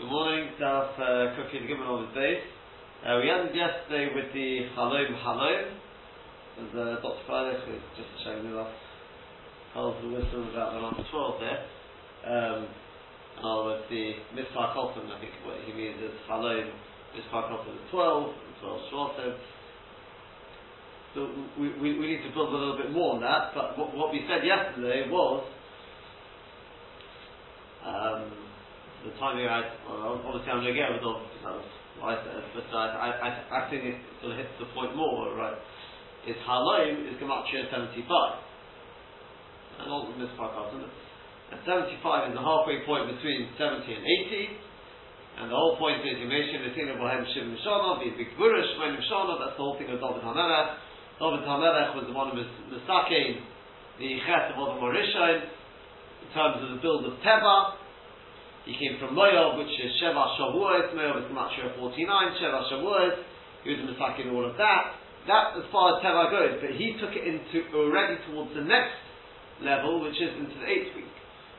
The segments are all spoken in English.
Good morning, Daf uh, the Gibbon on his base. Uh, we ended yesterday with the Halom Halom. As uh, Dr. Freilich is just showing me last calls the wisdom about the number 12 there. Um, in other words, the Mispar Kolton, I think what he means is Halom, Mispar Kolton is 12, and 12 Shvatim. So we, we, we need to build a little bit more on that, but what, what we said yesterday was um, the timing I, well, obviously I'm going to get rid of, was what I but uh, I, I, think it sort of hits the point more, right? Is Haloim is Gematria 75. And all the Mispar And 75 is the halfway point between 70 and 80. And the whole point is you mentioned the thing of Bohem Shim Mishana, the big Burish, Shmoim Mishana, that's the whole thing of David HaMelech. David HaMelech was the one of Misakein, the Chet of Adam Morishain, in terms of the build of Teva, he came from Moab, which is Sheva Shavuot. Moab is Gematria 49. Sheva Shavuot. He was Masak all of that. That, as far as Teva goes, but he took it into already towards the next level, which is into the eighth week,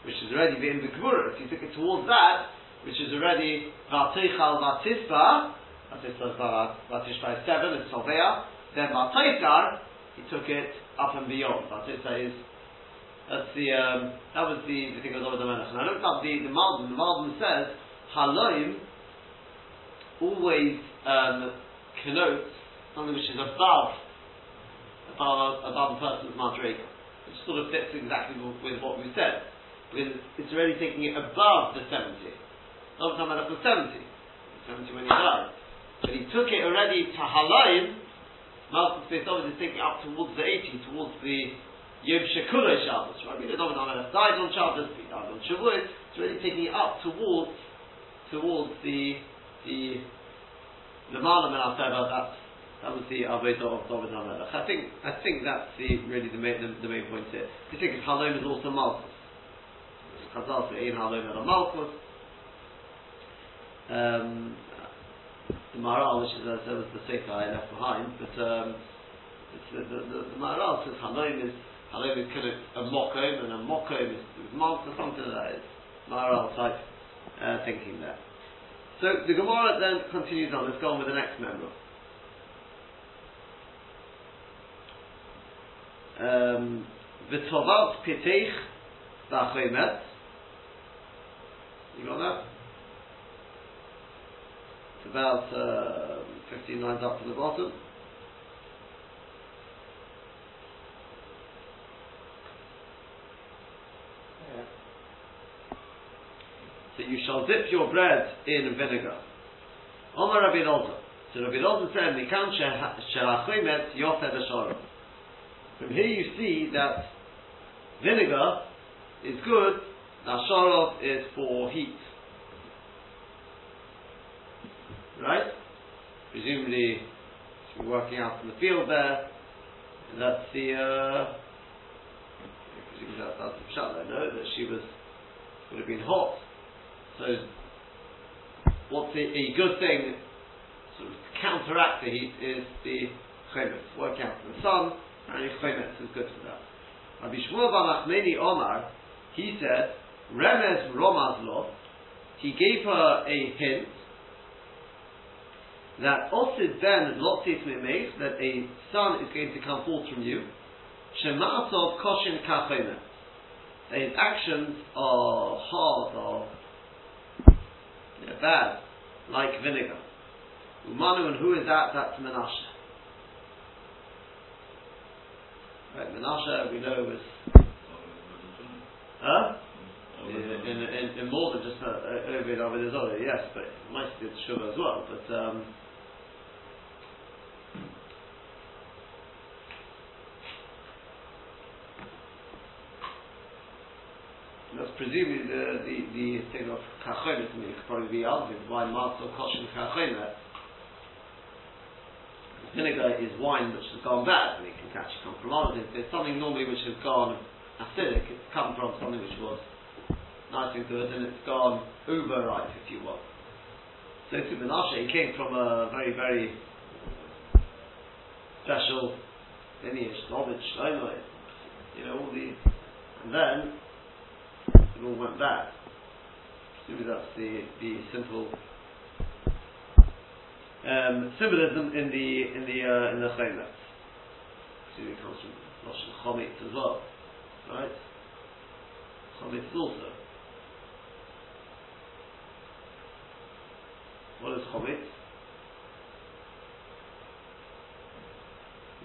which is already the Gemara. He took it towards that, which is already Vatichal Vatisba. Vatisba is seven, it's Salvea. Then Vatichar, he took it up and beyond. Vatisba is that's the um, that was the, the thing of David Melech. And I looked up the the Malden. The Malden says Haloim always um, connotes something which is above above above a person's madriga, which sort of fits exactly with what we said because it's already taking it above the seventy. David Melech was seventy, seventy when he died, but he took it already to Haloim. Malcolm Smith obviously taking it up towards the eighty, towards the Yom Shekulei Shabbos, right? We don't know died on Shabbos, he died on Shavuot. It's really taking it up towards towards the the Lamala Men That that was the Avodah of David HaMelech. I think I think that's the really the main the, the main point here. You think Halom is also Malchus. Chazal say Ein Halom El Malchus. Um, the Maharal, which is uh, that was the Sefer I left behind, but um, the, the, the, the Maharal says Halom is Halom is kind of a mokom, and a mokom is, is or something like that. Is Maharal type uh, thinking there. So the Gemara then continues on. Let's go on with the next member. Um, V'tovat pitech v'achomet. You got that? It's about uh, 15 lines up from the bottom. You shall dip your bread in vinegar. Omar Rabbi Elazar. So Rabbi Elazar said, Mikan shelachomet yofed From here you see that vinegar is good, Nasharov is for heat. Right? Presumably, she's working out in the field there, that's the, uh, presumably that's, that's the shot no? That she was, would have been hot. So, what's a, good thing sort of to counteract the heat is the chemetz. Work out the sun, and chemetz is good for that. Rabbi Shmuel Balachmeni Omar, he said, Remes Romazlo, he gave her a hint that Osid Ben Lotzis Mimech, that a son is going to come forth from you, Shematov Koshin Kachemet. His actions are hard, are they're bad, like vinegar. Umanu, and who is that? That's Menashe. Right, Menashe, we know was. Huh? In, in, in, more than just a, a, bit of his other, yes, but might did sugar as well. But um, That's presumably uh, the, the, the thing of. I mean, it could probably be argued why matzah kosher kachomet. Vinegar is wine which has gone bad, and it can from olive. There's something normally which has gone acidic. It's come from something which was nice and good, and it's gone uber ripe, if you will. So to Menashe, he came from a very, very special lineage, David, Shlomo, you know, all these. And then all went. It maybe that's the, the simple um, symbolism in the in the uh, in the Chomet. See, it comes from Lashon Chomet as well, right? Chomet also. What is Chomet?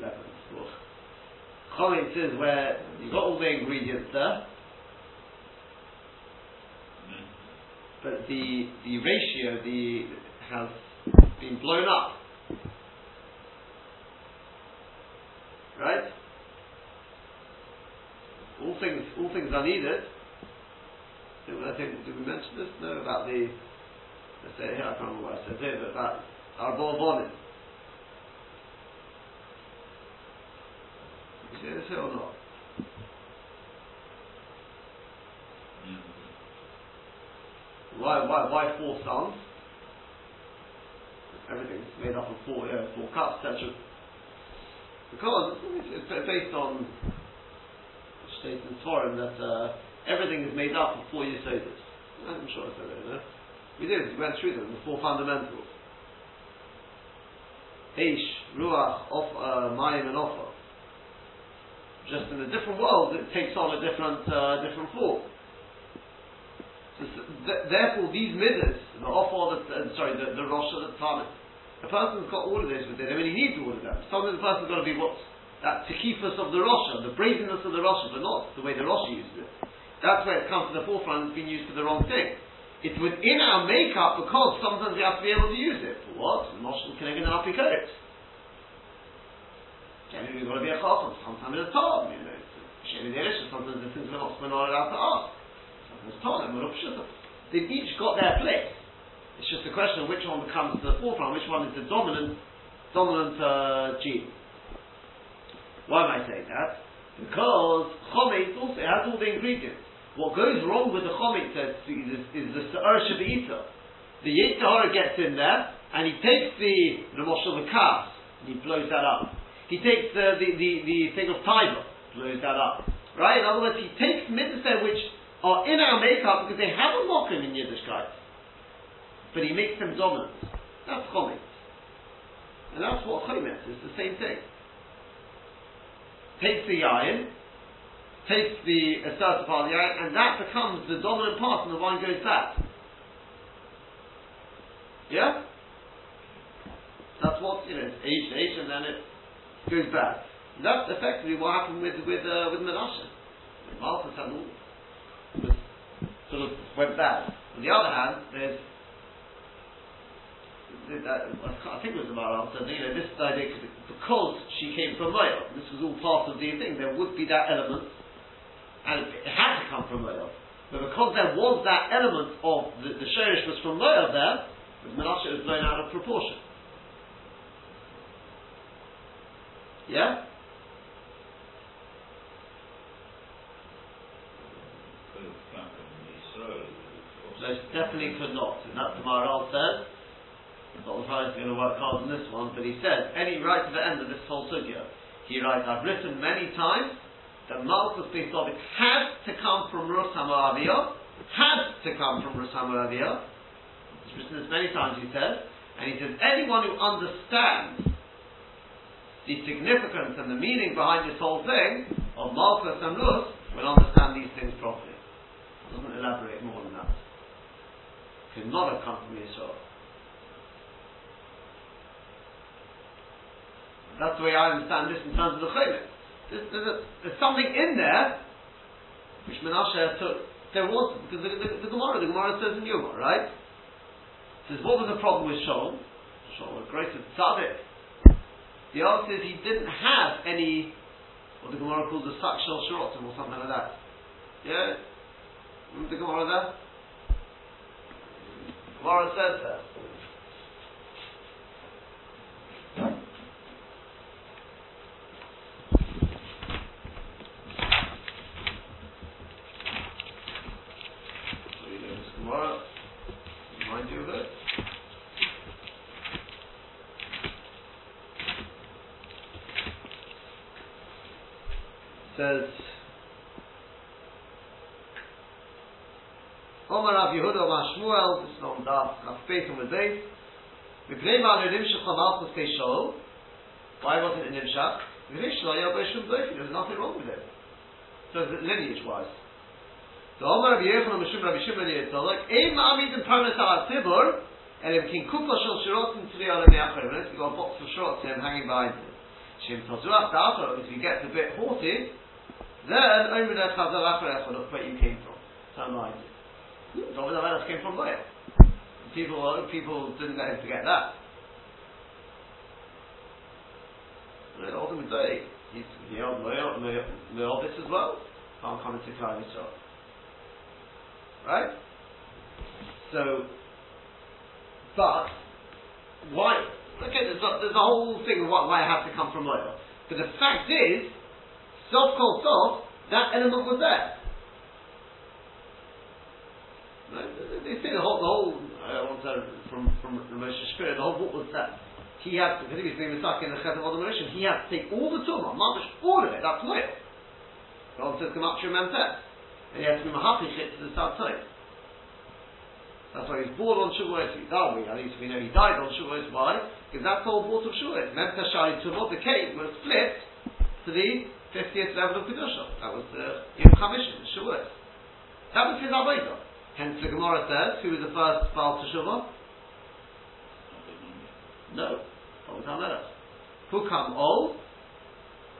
Lemons. Chomet is where you've got all the ingredients there, but the the ratio the has been blown up. Right? All things all things are needed. I think did we mention this? No, about the let's say here I can't remember what I said here, but about our bonin. You see this here or not? Why, why, why four sons? Everything's made up of four, uh, four cups, etc. Because it's based on states in Torah that uh, everything is made up of four yesodas. I'm sure I said that, no? We did, we went through them, the four fundamentals. Eish, Ruach, of, uh, Mayim, and Ofa. Just in a different world, it takes on a different, uh, different form. Therefore, these midas, the offer, the, uh, sorry, the, the rosh the tanis, a person's got all of this within him, and he needs all of them. Sometimes the person's got to be what that tekifus of the rosha, the brazenness of the rosha, but not the way the rosha uses it. That's where it comes to the forefront. It's been used for the wrong thing. It's within our makeup because sometimes we have to be able to use it. For what? Moshe Kenegin and Apikodex. Generally, we've got to be a chacham. Sometimes it's a tom. You know, it's a sometimes the things we're not, we're not allowed to ask. They've each got their place. It's just a question of which one comes to the forefront, which one is the dominant, dominant uh, gene. Why am I saying that? Because chomet also has all the ingredients. What goes wrong with the chomet is, is the se'er. The Yitzhahara gets in there, and he takes the, the of the calf, and he blows that up. He takes the, the, the, the thing of taiva, blows that up. Right? In other words, he takes mitzvah which are in our makeup because they have a mokum in Yiddishkeit. But he makes them dominant. That's chomet. And that's what chomet is, the same thing. Takes the yayin, takes the assertive part of the yayin, and that becomes the dominant part and the wine goes back. Yeah? That's what, you know, it's age to age and then it goes back. That's effectively what happened with, with, uh, with Menashe. Had all sort of went bad. On the other hand, there's I think it was the Maharal said, you know, this idea, because she came from Moab, this was all part of the thing, there would be that element, and it had to come from Moab. But because there was that element of the, the Sherish was from Moab there, the Menashe was blown out of proportion. Yeah? Most definitely could not. And that's the Maharal says. Not the is going to work hard on this one, but he says, any right to the end of this whole sugya. He writes, I've written many times that Malchus Beis David has to come from Rus Hamoaviyah, has to come from Rus Hamoaviyah. He's written this many times, he says, and he says, anyone who understands the significance and the meaning behind this whole thing of Malchus and Rus will understand these things properly. Doesn't elaborate more than that. Not have come from Yisrael. That's the way I understand this in terms of the Chomet. There's, there's, there's, something in there which Menashe took. There was because the, the, the, Gemara, the Gemara says in Yuma, right? Says what was the problem with Shaul? Shaul was great tzaddik. The answer is he didn't have any what the Gemara calls a sak shel or something like that. Yeah, Remember the Gemara there? Gemara says that. Says Omar Rav Yehuda Shmuel, on Daf, Beis on the base. Mipnei Ma'anu Nimshach Lamalchus Keishol. Why wasn't it Nimshach? There's nothing wrong with it. So lineage-wise. So Omar Rabbi Yechon Mishum Rabbi Shimon Yitzolek, Ein Ma'amid in Parnas and if King Kupa Shel Shirotim Tzri Al Me'achar, when you've got a box of Shirotim hanging behind him. Shem Tozuach Da'ato, if he gets a bit haughty, then Omer Ech Hazal Achar Echon, look where you came from. Some mind you. David Amelech came from where? People, people didn't let him forget that. Ultimately, he's he held this as well. Can't come into Klal Yisrael. Right? So, but, why? Okay, there's a, there's a whole thing of why, I have to come from Loyal. But the fact is, soft cold soft, that element was there. They say the whole, the whole, uh, from, from the Moshe Spirit, the whole, what was that? He had, because he was being stuck in the Chet of he had to take all the tumah, mamish, all of it, that's Loyal. God says, come up to Memtet and he has to be mahapich to the south side. That's why he was born on Shavuot. He died. At least we know he died on Shavuot. Why? Because that's the whole brought of Shavuot. Mem Tashari Tumot, the cake was split to the 50th level of Kedusha. That was the Yom Chamishim, Shavuot. That was his Avodah. Hence the Gemara says, who was the first Baal Teshuvah? No. What was Hamelech? Who come all?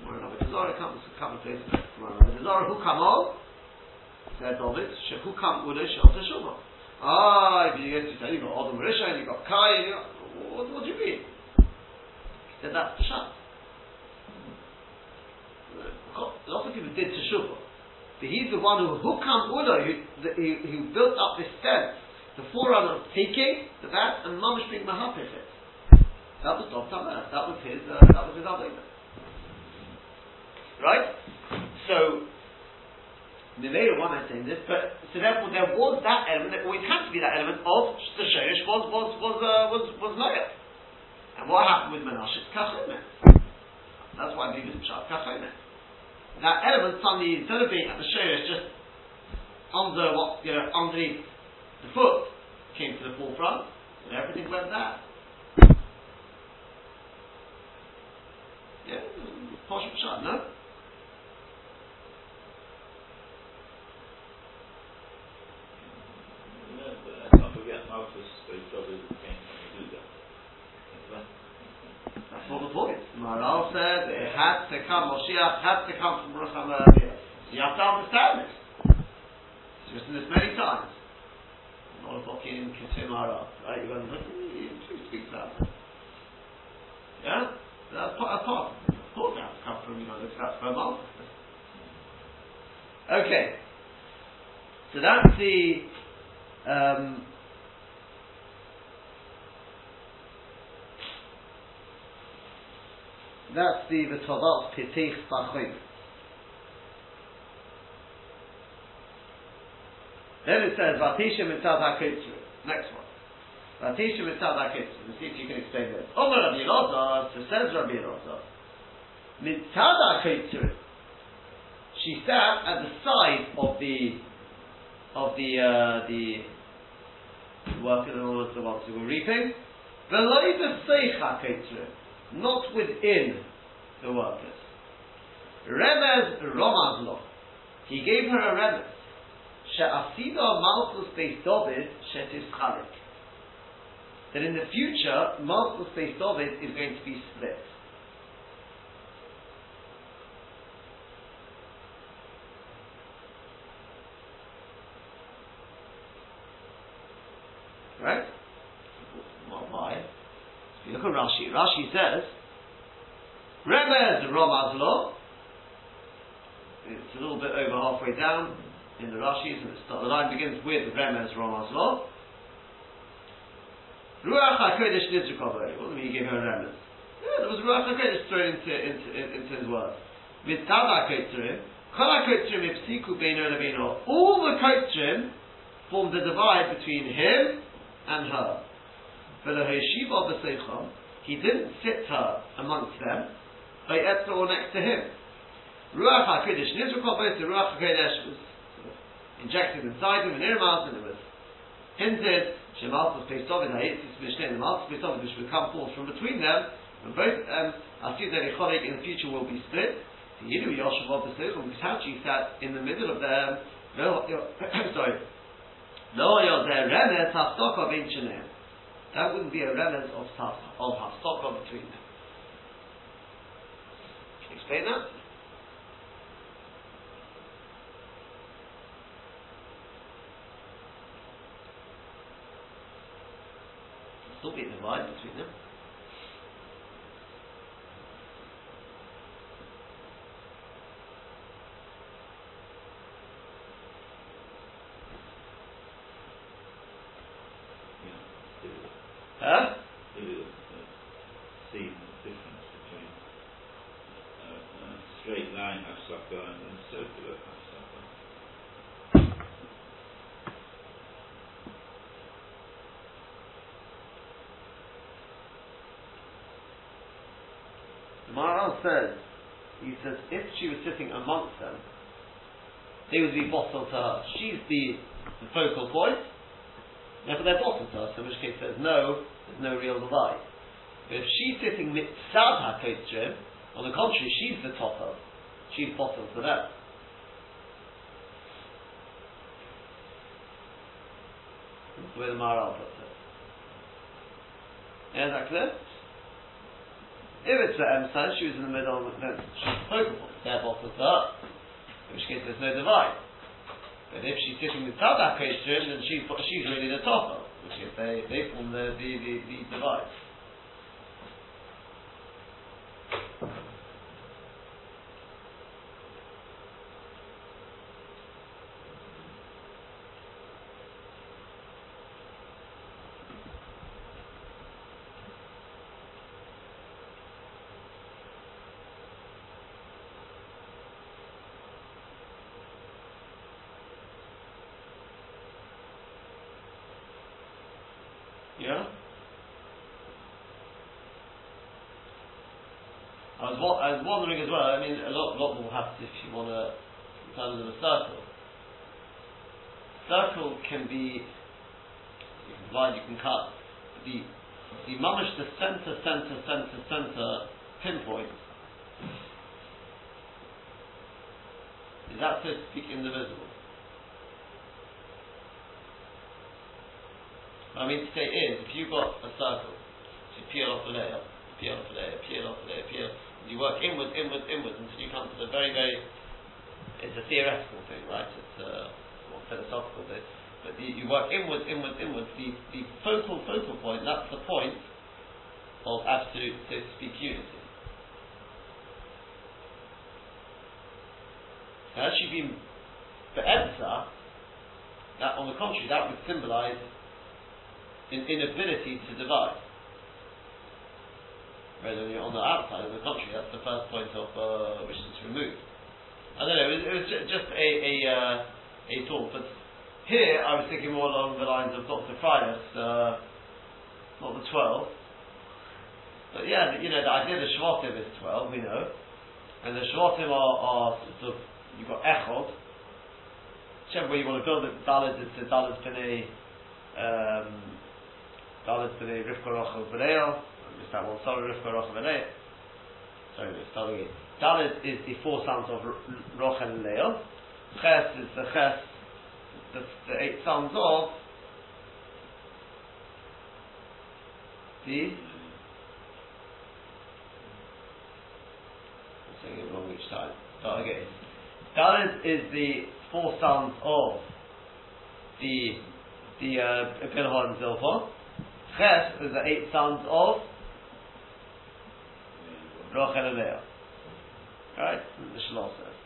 Gemara Rabbi Tazara comes a couple of days. Gemara Rabbi who come all? said David, Shekukam Ude Shel Teshuvah. Ah, if you get to say you've got Adam Risha you've got Kai, you got, what, what do you mean? He said that's the shot. Lots of people did Teshuvah. But he's the one who Hukam Ula, who, who, who built up this sense, the forerunner of taking the bat and Mamish being Mahapich it. That was Dov Tamar. That was his, uh, that was his argument. Right? So, Mimela, am I saying this? But so therefore, there was that element. There always had to be that element of the shirish was was was uh, was was loyal. And what happened with Menashe? Kachomet. That's why I believe it's Pshat Kachomet. That element suddenly, instead of being at the shirish, just under what you know underneath the foot, came to the forefront, and everything went there. 40%, no? That's not the point. The Maharal says it had to come, Moshiach had to come from Rosh Hashanah. So you have to understand it. It's written this many times. Not a fucking Kitim Maharal, right? You've got to speak to that. Malchus. Okay. So that's the um, That's the V'tovot Pitich Bachim. Then it says Vatisha Mitzad HaKitzru. Next one. Vatisha Mitzad HaKitzru. Let's see if you can explain this. Omer Rabbi Elazar, so says Rabbi Elazar. Mitzad HaKitzru. She sat at the side of the of the uh, the workers and all of the ones who were reaping. The V'loi b'seich HaKitzru not within the workers. Remez Romazlo. He gave her a remez. She'asida Malchus Beis David shetis charik. That in the future, Malchus Beis David is going to be split. Right? Well, why? you look at Rashi, says, Remez Ramazlo, it's a little bit over halfway down in the Rashi, and the line begins with Remez Ramazlo. Ruach HaKodesh Nizrukov What do you give her a remez? Yeah, there was Ruach HaKodesh thrown into, into, into his word. Mitzad HaKotrim, Kol HaKotrim Ipsiku Beino Levino. All the Kotrim formed a divide between him and her. He didn't sit her amongst them, but or next to him. Ruach HaKodesh, Nizrakot the Ruach HaKodesh was injected inside him in Irmas, and it was Hinted, on the Hitzis Mishneh, the based on which will come forth from between them, and both um, Asida Recholik in the future will be split. The Yidu Yoshev Seichel, because Hachi sat in the middle of them, no, sorry, no, you're there, Remes, Hafsokov, Ancient That wouldn't be a remez of, of Hafsokov between them. Can you explain that? still be a divide between them. Huh? See the difference between a, a straight line hafsaka and a circular hafsaka. The Maharal says, he says, if she was sitting amongst them, they would be bottle to her. She's the, the focal point, therefore they're bottle to her, so in which case there's no, there's no real divide. But if she's sitting mitzad ha on the contrary, she's the top of, she's bottle to them. That's the way the puts it. Yeah, is that clear? If it's the sign, she was in the middle, then she's focusable. They're bottom to her. In which case there's no divide. But if she's sitting with Tabak then she's, she's really the top of, which is they, they form the, the, the, the divide. Yeah? I was, I was wondering as well, I mean, a lot, lot more happens if you want to, in terms of a circle. Circle can be, you can divide, you can cut. The, the mamish, the center, center, center, center pinpoint, is that so to speak indivisible? What I mean to say is, if you've got a circle, so you peel off a layer, peel off a layer, peel off a layer, peel, and you work inwards, inwards, inwards until you come to the very, very, it's a theoretical thing, right? It's uh, a more philosophical thing. But the, you work inwards, inwards, inwards. The, the focal, focal point, that's the point of absolute, so to speak, unity. Has she been the Emsa, that on the contrary, that would symbolize in inability to divide. Whereas when you're on the outside, on the contrary, that's the first point of uh, which is removed. I don't know, it was, it was ju- just a, a, uh, a thought, but here I was thinking more along the lines of Dr. Freitas, uh, not the 12. But yeah, you know, the idea of the Shvatim is 12, we know. And the Shvatim are, are sort of, you've got Echod, whichever way you want to build it, Dalit, it's a Dalit B'nai, um, Dalit b'nei Rivka Rachel b'nei, just that one, sorry, Rivka Rachel b'nei. Sorry, let's start again. Dalit is the four sons of Rachel and Leah. Ches is the Ches, the, the eight sons of the saying it wrong each time. Start again. Dalit is the four sons of the the uh, Bilhah and Zilpah. Ches is the eight sons of Rachel and Leah. Right? The Shlosh says.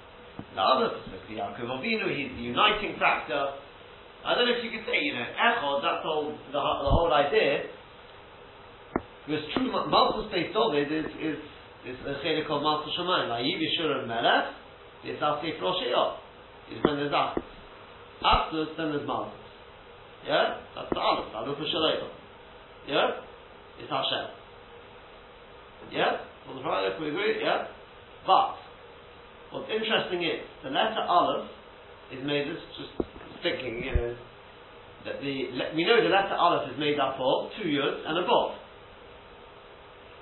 The other specifically Yaakov Avinu, he's the uniting factor. I don't know if you could say, you know, Echod, that's all, the, the whole idea. Because true Malchus based David is, is, is a chelik called Malchus Shemaim. Like Yivishur and Melech, it's Asif Roshiyah. Is when there's Asif. After, then there's Malchus. Yeah? That's the Aleph, Aleph Shalom. Yeah? It's Hashem. Yeah? On the Friday, we agree? Yeah? But, what's interesting is, the letter Aleph is made as just thinking, you know, that the we know the letter Aleph is made up of two Yud and a Bob.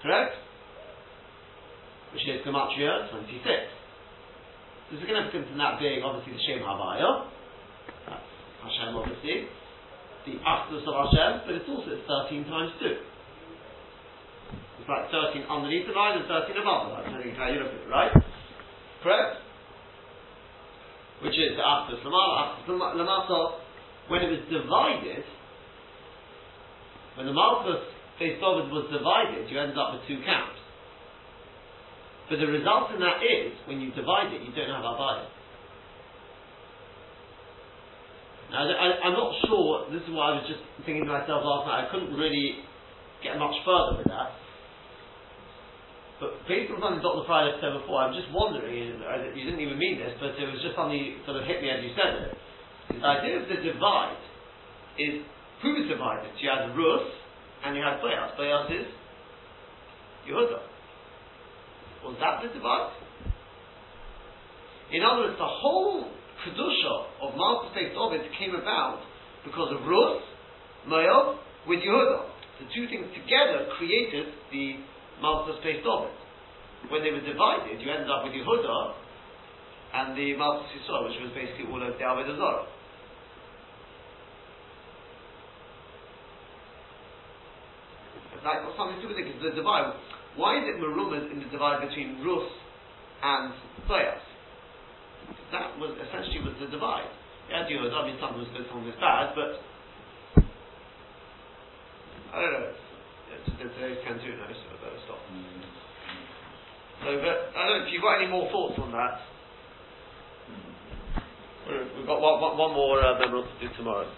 Correct? Which is Gematria 26. There's a significance in that being obviously the Shem Havaya. That's Hashem obviously. The Achdus of Hashem, but it's also 13 times 2. It's like 13 underneath the line and 13 above the line, depending on how you look at it, right? Correct? Which is the Achdus Lamala, Achdus Lamata. When it was divided, when the Malchus face David was divided, you ended up with two camps. But the result in that is, when you divide it, you don't have Abaya. Now, I, am not sure, this is what I was just thinking to myself last night, I couldn't really get much further with that. But based on something Dr. Friday said before, I'm just wondering, you didn't even mean this, but it was just something sort of hit me as you said it. The mm-hmm. idea of the divide is who is divided? You had Rus and you had Boaz. Boaz is Yehuda. Was that the divide? In other words, the whole Kedusha of Malchus Beis Ovid came about because of Rus, Moab, with Yehuda. The two things together created the Malchus Beis Ovid. When they were divided, you ended up with Yehuda and the Malchus Yisrael, which was basically all of the Avodah That got something to do with it because the divide. Why is it marumas in the divide between Rus and Boaz? That was essentially was the divide. Yeah, you know, I mean, something was good, something was bad, but I don't know. It's, it's today's ten two now, so I better stop. So, but I don't know if you've got any more thoughts on that. We've got one, one, one more uh, then we'll do tomorrow.